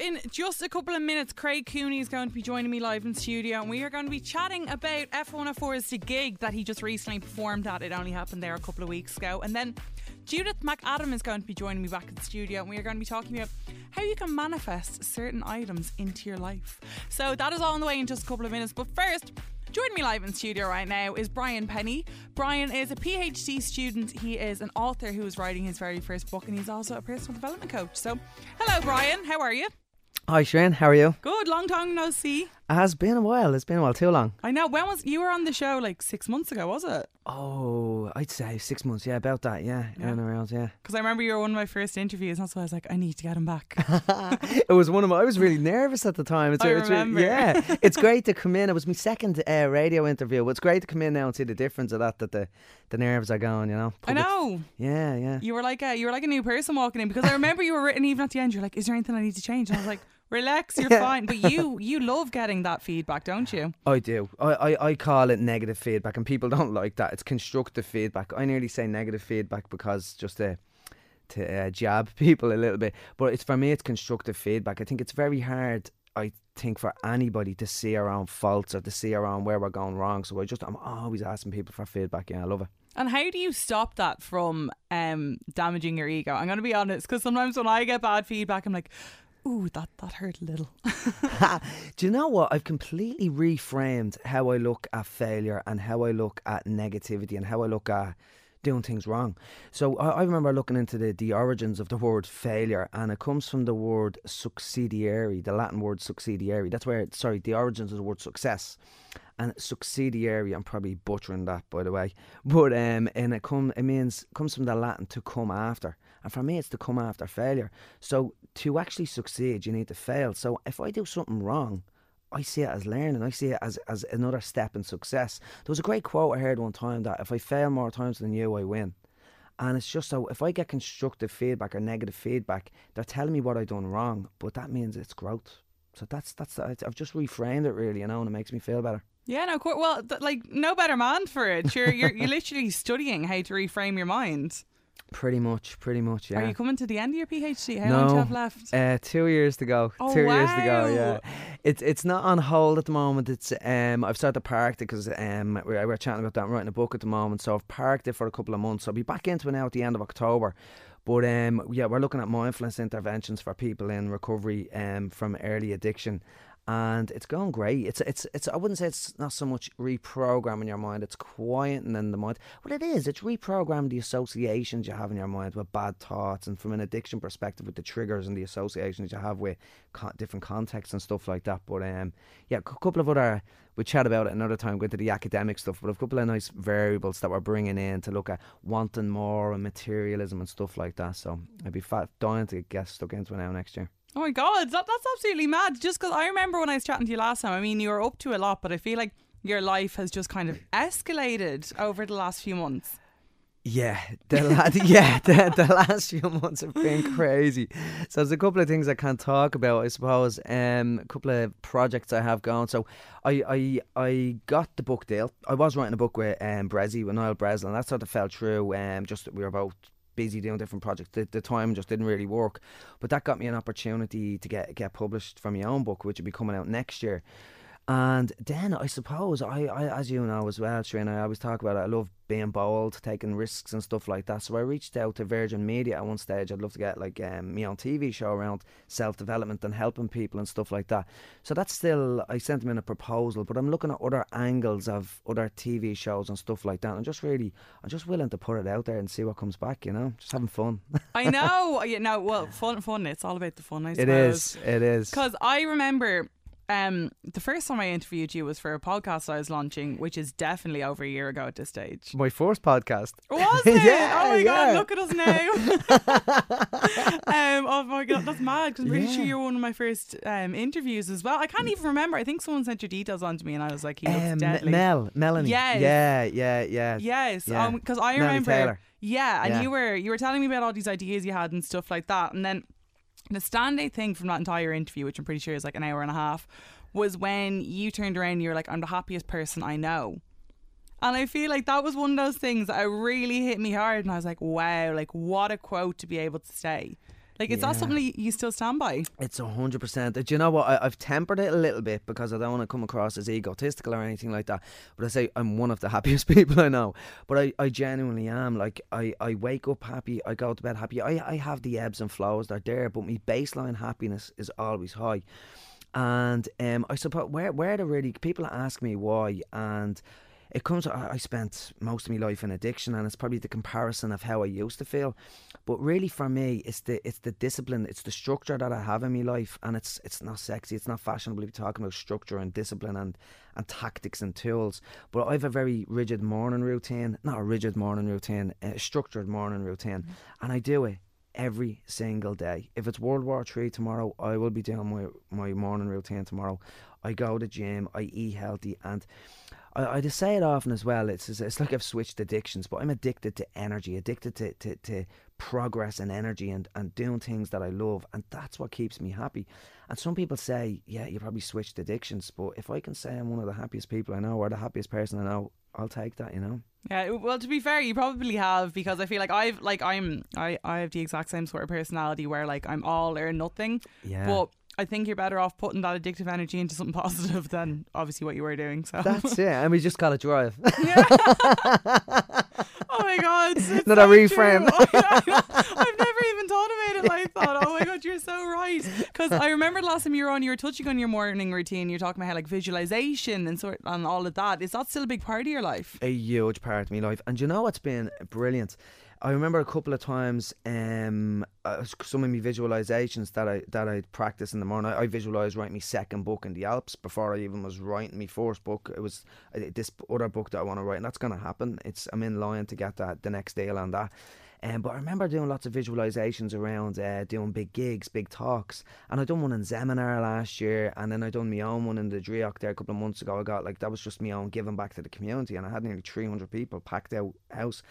In just a couple of minutes, Craig Cooney is going to be joining me live in studio, and we are going to be chatting about F104's The Gig that he just recently performed at. It only happened there a couple of weeks ago. And then Judith McAdam is going to be joining me back in the studio, and we are going to be talking about how you can manifest certain items into your life. So that is all on the way in just a couple of minutes. But first, Joining me live in studio right now is Brian Pennie. Brian is a PhD student. He is an author who is writing his very first book, and he's also a personal development coach. So, hello, Brian. How are you? Hi, Shane. How are you? Good. Long time no see. It has been a while. It's been a while. Too long. I know. When was you were on the show? Like six months ago, was it? Oh, I'd say six months. Yeah, about that. Yeah, in and around. Yeah. Because I remember you were one of my first interviews, and that's why I was like, I need to get him back. it was one of my. I was really nervous at the time. It's, I it's really- remember. yeah, it's great to come in. It was my second uh, radio interview. But it's great to come in now and see the difference of that. That the the nerves are gone. You know. I know. Yeah, yeah. You were like a you were like a new person walking in because I remember you were written even at the end. You're like, is there anything I need to change? And I was like, relax, you're fine. But you you love getting that feedback, don't you? I do. I, I, I call it negative feedback, and people don't like that. It's constructive feedback. I nearly say negative feedback because just to to uh, jab people a little bit. But it's for me, it's constructive feedback. I think it's very hard. I think for anybody to see our own faults or to see our own where we're going wrong. So I just I'm always asking people for feedback. Yeah, I love it. And how do you stop that from um, damaging your ego? I'm going to be honest because sometimes when I get bad feedback, I'm like, ooh, that, that hurt a little. Do you know what? I've completely reframed how I look at failure and how I look at negativity and how I look at doing things wrong. So I, I remember looking into the, the origins of the word failure, and it comes from the word succeediary, the Latin word succeediary. That's where, sorry, the origins of the word success. And succeediary, I'm probably butchering that by the way, but um, and it come it means comes from the Latin to come after, and for me it's to come after failure. So to actually succeed, you need to fail. So if I do something wrong, I see it as learning. I see it as, as another step in success. There was a great quote I heard one time that if I fail more times than you, I win. And it's just so if I get constructive feedback or negative feedback, they're telling me what I've done wrong, but that means it's growth. So that's that's I've just reframed it really, you know, and it makes me feel better. yeah, no. Well, like, no better man for it. You're, you're, you're literally studying how to reframe your mind. Pretty much, pretty much, yeah. Are you coming to the end of your PhD? How long do you have left? Uh, two years to go. Oh, two years to go. Yeah, it's it's not on hold at the moment. It's um I've started to park it because um we're, we're chatting about that. I'm writing a book at the moment, so I've parked it for a couple of months. So I'll be back into it now at the end of October. But um yeah, we're looking at mindfulness interventions for people in recovery um from early addiction. And it's going great. It's it's it's. I wouldn't say it's not so much reprogramming your mind. It's quietening the mind. Well, it is. It's reprogramming the associations you have in your mind with bad thoughts, and from an addiction perspective, with the triggers and the associations you have with co- different contexts and stuff like that. But um, yeah, a couple of other. We chat about it another time, go into the academic stuff, but a couple of nice variables that we're bringing in to look at wanting more and materialism and stuff like that. So I'd be fat, dying to get stuck into it now next year. Oh my god, that, that's absolutely mad. Just because I remember when I was chatting to you last time, I mean, you were up to a lot, but I feel like your life has just kind of escalated over the last few months. Yeah, the la- yeah, the, the last few months have been crazy. So there's a couple of things I can't talk about, I suppose. Um, a couple of projects I have going. So I I I got the book deal. I was writing a book with um Bressie with Niall Breslin. That sort of fell through. Um, just we were both busy doing different projects. The, the time just didn't really work. But that got me an opportunity to get get published for my own book, which will be coming out next year. And then I suppose I, I as you know as well, Shrin, I always talk about it. I love being bold, taking risks and stuff like that. So I reached out to Virgin Media at one stage. I'd love to get like um, me on TV show around self development and helping people and stuff like that. So that's still I sent them in a proposal, but I'm looking at other angles of other TV shows and stuff like that. I'm just really I'm just willing to put it out there and see what comes back. You know, just having fun. I know. You know, well, fun, fun. It's all about the fun. I suppose. it is. It is. Because I remember um, the first time I interviewed you was for a podcast I was launching, which is definitely over a year ago at this stage. My first podcast. Was it? Yeah, oh my god, look at us now. um, oh my god, that's mad. Because I'm pretty sure you're one of my first um, interviews as well. I can't even remember. I think someone sent your details on to me, and I was like, he looks Um, deadly. Mel, Melanie. Yes. Yeah, yeah, yeah. Yes, Yeah. because I remember. Yeah, and Yeah. you were you were telling me about all these ideas you had and stuff like that, and then the standout thing from that entire interview, which I'm pretty sure is like an hour and a half, was when you turned around and you were like, "I'm the happiest person I know." And I feel like that was one of those things that really hit me hard, and I was like, "Wow, like what a quote to be able to say." Like, is that Yeah. something you still stand by? It's a hundred percent. Do you know what? I, I've tempered it a little bit because I don't want to come across as egotistical or anything like that. But I say I'm one of the happiest people I know. But I, I genuinely am. Like I, I wake up happy. I go to bed happy. I, I have the ebbs and flows. They're there, but my baseline happiness is always high. And um, I suppose where where the really people ask me why and. It comes. I I spent most of my life in addiction, and it's probably the comparison of how I used to feel. But really, for me, it's the it's the discipline, it's the structure that I have in my life, and it's it's not sexy, it's not fashionable to be talking about structure and discipline and and tactics and tools. But I have a very rigid morning routine, not a rigid morning routine, a structured morning routine, mm-hmm. and I do it every single day. If it's World War Three tomorrow, I will be doing my my morning routine tomorrow. I go to the gym, I eat healthy, and I, I just say it often as well. It's it's like I've switched addictions, but I'm addicted to energy, addicted to, to, to progress and energy and, and doing things that I love, and that's what keeps me happy. And some people say, yeah, you probably switched addictions, but if I can say I'm one of the happiest people I know or the happiest person I know, I'll take that, you know. Yeah, well, to be fair, you probably have because I feel like I've like I'm I I have the exact same sort of personality where like I'm all or nothing. Yeah. But I think you're better off putting that addictive energy into something positive than obviously what you were doing. So That's it, and we just call it drive. oh my god, it's Not a so reframe. Oh true. I've never even thought about it like that. Oh my god, you're so right. Because I remember last time you were on, you were touching on your morning routine. You're talking about how like visualization and sort and all of that. Is that still a big part of your life? a huge part of my life. And you know what's been brilliant? I remember a couple of times um, uh, some of my visualizations that I that I practice in the morning. I, I visualized writing my second book in the Alps before I even was writing my first book. It was uh, this other book that I want to write, and that's going to happen. It's I'm in line to get that the next deal on that. Um, but I remember doing lots of visualizations around uh, doing big gigs, big talks, and I done one in Seminar last year, and then I done my own one in the Driocht there a couple of months ago. I got like that was just me own giving back to the community, and I had nearly three hundred people packed out house,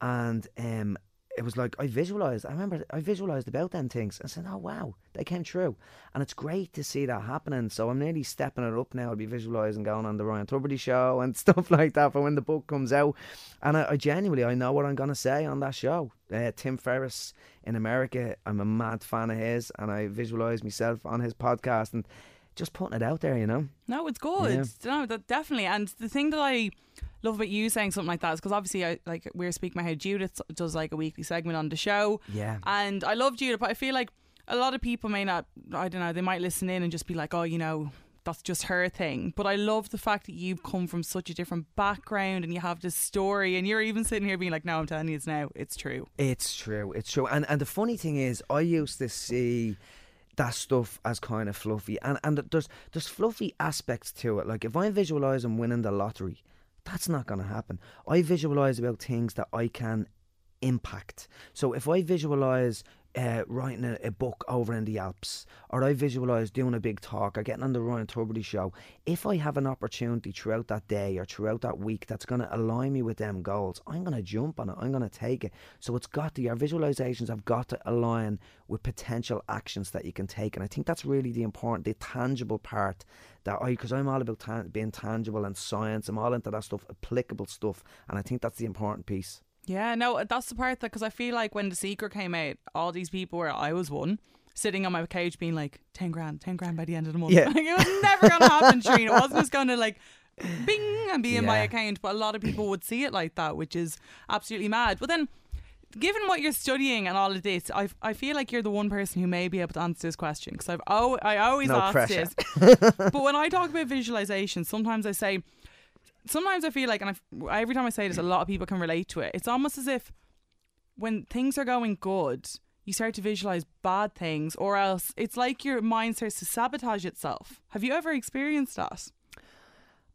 and um, it was like I visualized. I remember I visualized about them things and said, "Oh wow, they came true," and it's great to see that happening. So I'm nearly stepping it up now. I'll be visualizing going on the Ryan Tubridy show and stuff like that for when the book comes out. And I, I genuinely I know what I'm gonna say on that show. Uh, Tim Ferriss in America, I'm a mad fan of his, and I visualize myself on his podcast and just putting it out there, you know. No, it's good. No, that definitely. And the thing that I love about you saying something like that is because obviously, I like we are speaking about how Judith does like a weekly segment on the show. Yeah. And I love Judith, but I feel like a lot of people may not. I don't know. They might listen in and just be like, oh, you know. That's just her thing. But I love the fact that you've come from such a different background and you have this story and you're even sitting here being like, no, I'm telling you it's now. It's true. It's true. It's true. And and the funny thing is, I used to see that stuff as kind of fluffy, and and there's there's fluffy aspects to it. Like if I visualize I'm winning the lottery, that's not going to happen. I visualize about things that I can impact. So if I visualize uh, writing a, a book over in the Alps, or I visualize doing a big talk, or getting on the Ryan Tubridy show, if I have an opportunity throughout that day or throughout that week that's going to align me with them goals, I'm going to jump on it. I'm going to take it. So it's got to, your visualizations have got to align with potential actions that you can take. And I think that's really the important, the tangible part that I, because I'm all about tan- being tangible and science, I'm all into that stuff, applicable stuff. And I think that's the important piece. Yeah, no, that's the part that because I feel like when The Secret came out, all these people were, I was one, sitting on my couch being like, 10 grand, 10 grand by the end of the month. Yeah. Like, it was never going to happen, Shireen. It wasn't just going to like, bing, and be in my account. But a lot of people would see it like that, which is absolutely mad. But then, given what you're studying and all of this, I, I feel like you're the one person who may be able to answer this question because I've oh, I always No ask pressure. this. but when I talk about visualization, sometimes I say, sometimes I feel like, and I, every time I say this, a lot of people can relate to it. It's almost as if when things are going good, you start to visualize bad things, or else it's like your mind starts to sabotage itself. Have you ever experienced that?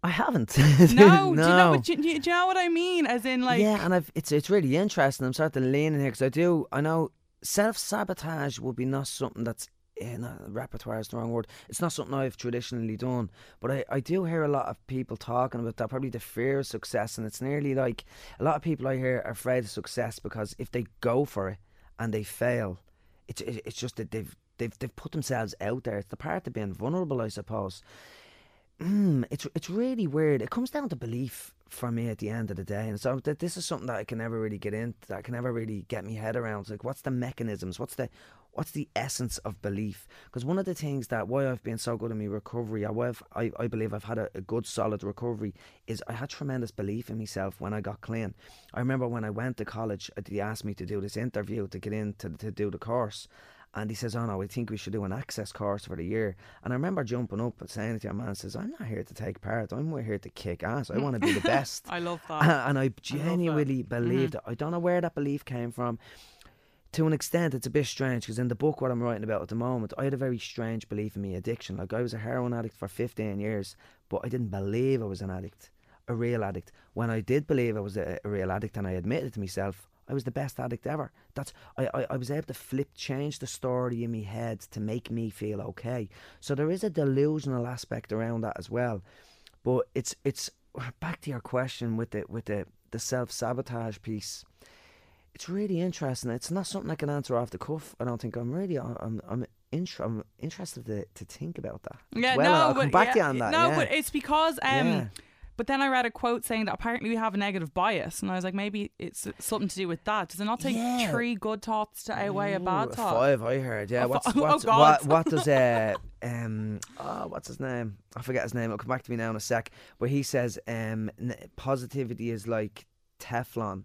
I haven't. No, do you know what do you, do you know what I mean? As in, like, yeah, and I've, it's it's really interesting. I'm starting to lean in here because I do. I know self sabotage would be not something that's yeah, not, repertoire is the wrong word. It's not something I've traditionally done, but I, I do hear a lot of people talking about that. Probably the fear of success, and it's nearly like a lot of people I hear are afraid of success because if they go for it and they fail, it's it, it's just that they've they've they've put themselves out there. It's the part of being vulnerable, I suppose. Mm, it's it's really weird. It comes down to belief for me at the end of the day, and so th- this is something that I can never really get into. That I can never really get my head around. It's like, what's the mechanisms? What's the what's the essence of belief? Because one of the things that why I've been so good in my recovery, why I've, I I believe I've had a, a good solid recovery, is I had tremendous belief in myself when I got clean. I remember when I went to college, uh, they asked me to do this interview to get in to, to do the course. And he says, "Oh no, I think we should do an access course for the year." And I remember jumping up and saying to your man, "says I'm not here to take part. I'm here to kick ass. I want to be the best." I love that. and I genuinely mm-hmm. believed it. I don't know where that belief came from. To an extent, it's a bit strange because in the book, what I'm writing about at the moment, I had a very strange belief in me addiction. Like I was a heroin addict for 15 years, but I didn't believe I was an addict, a real addict. When I did believe I was a, a real addict and I admitted to myself, I was the best addict ever. That's I, I, I was able to flip, change the story in my head to make me feel okay. So there is a delusional aspect around that as well. But it's it's back to your question with the with the the self sabotage piece. It's really interesting. It's not something I can answer off the cuff. I don't think I'm really. I'm I'm inter- I'm interested to, to think about that. Yeah, well, no, I'll but come back yeah, to you on that. No, yeah. but it's because um Yeah. But then I read a quote saying that apparently we have a negative bias and I was like maybe it's something to do with that. Does it not take Yeah. three good thoughts to outweigh a bad Ooh, thought? Five, I heard. Yeah, Oh, what's, oh, what's God. what what does uh um oh what's his name? I forget his name. It'll come back to me now in a sec. But he says um positivity is like Teflon,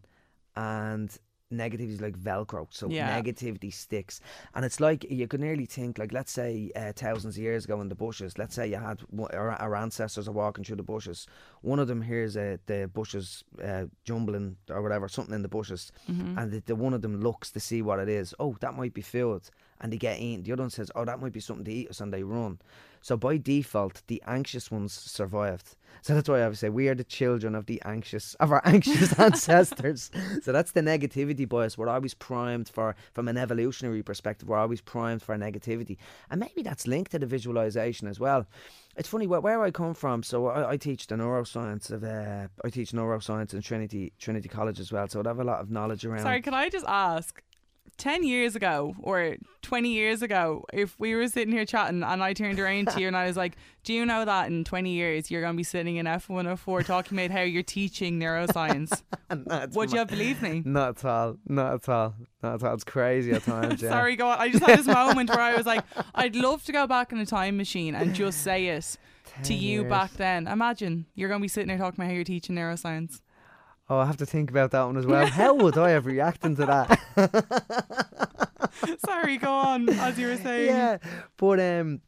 and negativity is like Velcro. So Yeah. negativity sticks, and it's like you could nearly think like let's say uh, thousands of years ago in the bushes. Let's say you had our, our ancestors are walking through the bushes. One of them hears uh, the bushes uh, jumbling or whatever, something in the bushes, and the, the one of them looks to see what it is. Oh, that might be food, and they get eaten. The other one says, "Oh, that might be something to eat us," and they run. So by default, the anxious ones survived. So that's why I would say we are the children of the anxious of our anxious ancestors. So that's the negativity bias. We're always primed for, from an evolutionary perspective, we're always primed for negativity, and maybe that's linked to the visualization as well. It's funny where, where I come from. So I, I teach the neuroscience of uh, I teach neuroscience in Trinity Trinity College as well. So I have a lot of knowledge around. Sorry, can I just ask? 10 years ago or 20 years ago, if we were sitting here chatting and I turned around to you and I was like, Do you know that in 20 years you're going to be sitting in F104 talking about how you're teaching neuroscience? Would you ma- have believed me? Not at all. Not at all. Not at all. It's crazy at times. yeah. Sorry, go on. I just had this moment where I was like, I'd love to go back in a time machine and just say it to you years. back then. Imagine you're going to be sitting there talking about how you're teaching neuroscience. Oh, I have to think about that one as well. How would I have reacted to that? Sorry, go on, as you were saying. yeah, but um,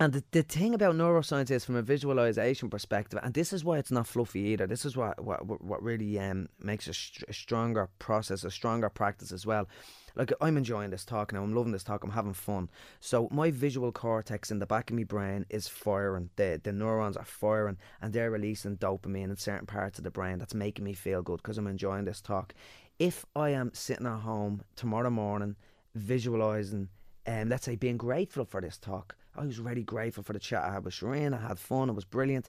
and the, the thing about neuroscience is from a visualization perspective, and this is why it's not fluffy either. This is what what what really um makes a, str- a stronger process, a stronger practice as well. Like I'm enjoying this talk now. I'm loving this talk. I'm having fun. So my visual cortex in the back of my brain is firing. The the neurons are firing, and they're releasing dopamine in certain parts of the brain. That's making me feel good because I'm enjoying this talk. If I am sitting at home tomorrow morning, visualizing, um, let's say being grateful for this talk. I was really grateful for the chat I had with Shireen. I had fun. It was brilliant.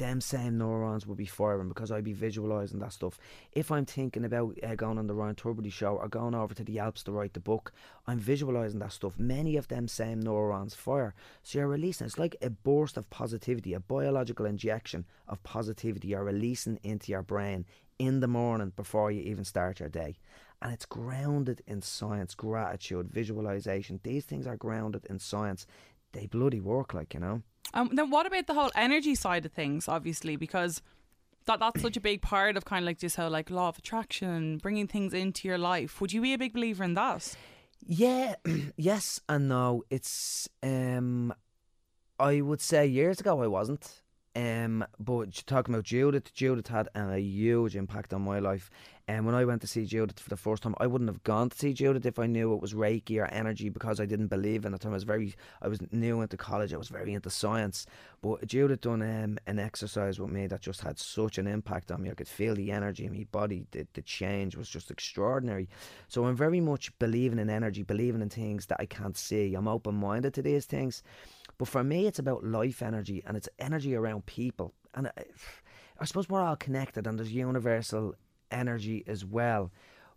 Them same neurons will be firing because I'd be visualizing that stuff. If I'm thinking about uh, going on the Ryan Tubridy show or going over to the Alps to write the book, I'm visualizing that stuff. Many of them same neurons fire. So you're releasing. It's like a burst of positivity, a biological injection of positivity. You're releasing into your brain in the morning before you even start your day. And it's grounded in science, gratitude, visualization. These things are grounded in science. They bloody work, like, you know. Um, then what about the whole energy side of things? Obviously, because that that's such a big part of kind of like just how like law of attraction, bringing things into your life. Would you be a big believer in that? Yeah, yes and no. It's um I would say years ago I wasn't. Um, but talking about Judith, Judith had a huge impact on my life. And when I went to see Judith for the first time, I wouldn't have gone to see Judith if I knew it was Reiki or energy because I didn't believe in it. I was very, I was new into college. I was very into science. But Judith done um, an exercise with me that just had such an impact on me. I could feel the energy in my body. The, the change was just extraordinary. So I'm very much believing in energy, believing in things that I can't see. I'm open minded to these things. But for me, it's about life energy and it's energy around people. And I, I suppose we're all connected and there's universal energy as well.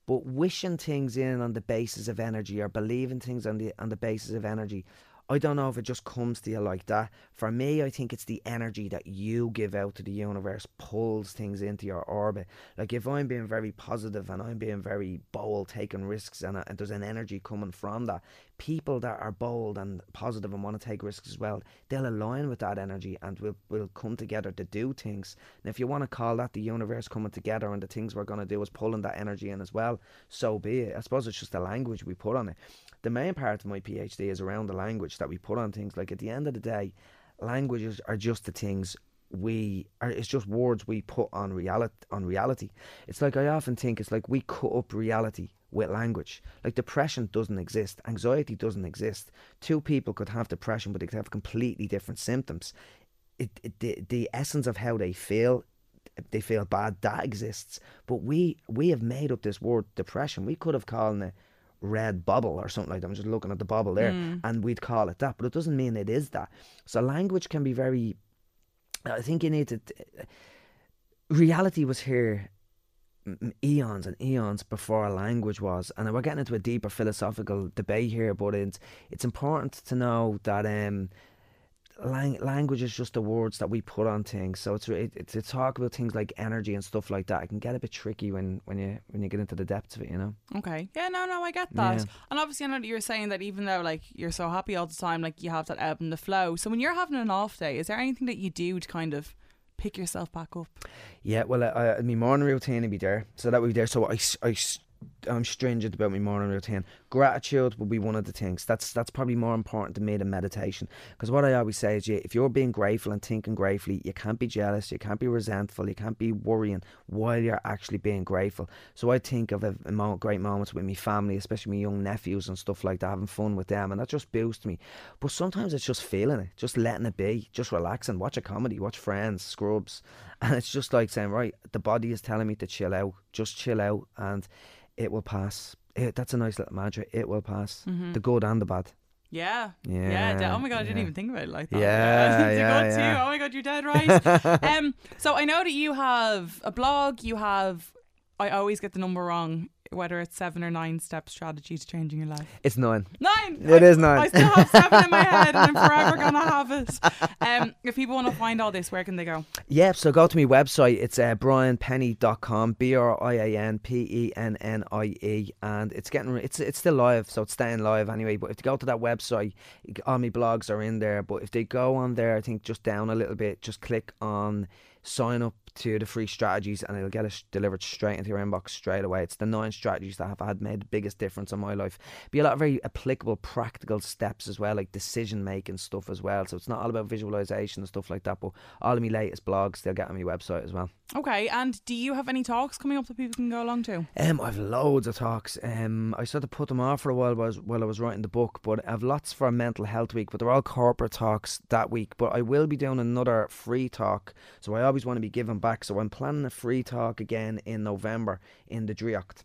But wishing things in on the basis of energy or believing things on the on the basis of energy, I don't know if it just comes to you like that. For me, I think it's the energy that you give out to the universe pulls things into your orbit. Like if I'm being very positive and I'm being very bold, taking risks, and, uh, and there's an energy coming from that, people that are bold and positive and want to take risks as well, they'll align with that energy and we'll, we'll come together to do things. And if you want to call that the universe coming together and the things we're going to do is pulling that energy in as well, so be it. I suppose it's just the language we put on it. The main part of my PhD is around the language that we put on things. Like at the end of the day, languages are just the things we are it's just words we put on reality on reality. It's like i often think it's like we cut up reality with language. Like depression doesn't exist. Anxiety doesn't exist. Two people could have depression but they could have completely different symptoms. It, it the, the essence of how they feel they feel bad that exists. But we we have made up this word depression. We could have called it red bubble or something like that. I'm just looking at the bubble there, and we'd call it that, but it doesn't mean it is that. So language can be very. I think you need to. Reality was here eons and eons before language was, and we're getting into a deeper philosophical debate here. But it's it's important to know that um, lang- language is just the words that we put on things. So it's it, to talk about things like energy and stuff like that. It can get a bit tricky when when you when you get into the depths of it. You know. Okay. Yeah, no, no, I get that. Yeah. And obviously, I know that you're saying that even though like you're so happy all the time, like you have that ebb and the flow. So when you're having an off day, is there anything that you do to kind of pick yourself back up? Yeah, well, I, I, my morning routine will be there, so that will be there. So I I I'm stringent about my morning routine. Gratitude will be one of the things. That's that's probably more important to me than meditation. Because what I always say is, yeah, if you're being grateful and thinking gratefully, you can't be jealous, you can't be resentful, you can't be worrying while you're actually being grateful. So I think of a, a great moments with my family, especially my young nephews and stuff like that, having fun with them, and that just boosts me. But sometimes it's just feeling it, just letting it be, just relaxing, watch a comedy, watch Friends, Scrubs, and it's just like saying, right, the body is telling me to chill out, just chill out, and it will pass. It, that's a nice little mantra. It will pass. The good and the bad. Yeah. Yeah, de- oh my god, I didn't yeah. even think about it like that. Yeah, it's yeah, good yeah. too. Oh my god, you're dead right. um. So I know that you have a blog. You have. I always get the number wrong. Whether it's seven or nine step strategy to changing your life. It's nine. Nine. It I, is nine. I still have seven in my head, and I'm forever gonna have it. Um. If people want to find all this, where can they go? Yeah, so go to my website. It's uh, brianpennie.com, B R I A N P E N N I E, and it's getting it's it's still live, so it's staying live anyway. But if you go to that website, all my blogs are in there. But if they go on there, I think just down a little bit, just click on sign up to the free strategies, and it'll get it delivered straight into your inbox straight away. It's the nine strategies that have had made the biggest difference in my life. Be a lot of very applicable, practical steps as well, like decision making stuff as well. So it's not all about visualization and stuff like that, but all of my latest blogs they'll get on my website as well. Okay. And do you have any talks coming up that people can go along to? Um, I've loads of talks. Um, I sort of put them off for a while while I was, while I was writing the book, but I've lots for mental health week. But they're all corporate talks that week. But I will be doing another free talk, so I always want to be giving back. So I'm planning a free talk again in November in the Driocht.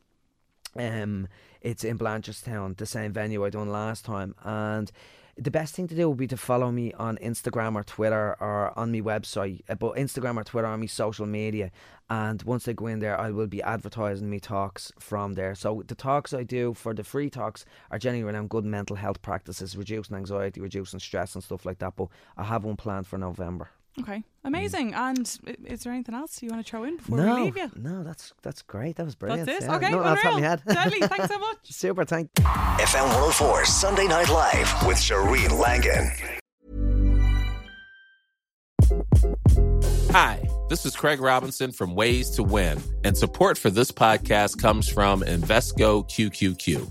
Um, it's in Blanchardstown, the same venue I done last time, and the best thing to do would be to follow me on Instagram or Twitter or on my website, uh, but Instagram or Twitter on my social media. And once I go in there, I will be advertising me talks from there. So the talks I do for the free talks are generally around good mental health practices, reducing anxiety, reducing stress, and stuff like that. But I have one planned for November. Okay, mm. amazing. And i- is there anything else you want to throw in before no, we leave you? no, that's that's great. That was brilliant. That's it. Yeah, okay, nothing else unreal. out my head. Deadly. Thanks so much. Super. Thank. FM 104 Sunday Night Live with Shireen Langan. Hi, this is Craig Robinson from Ways to Win, and support for this podcast comes from Invesco QQQ.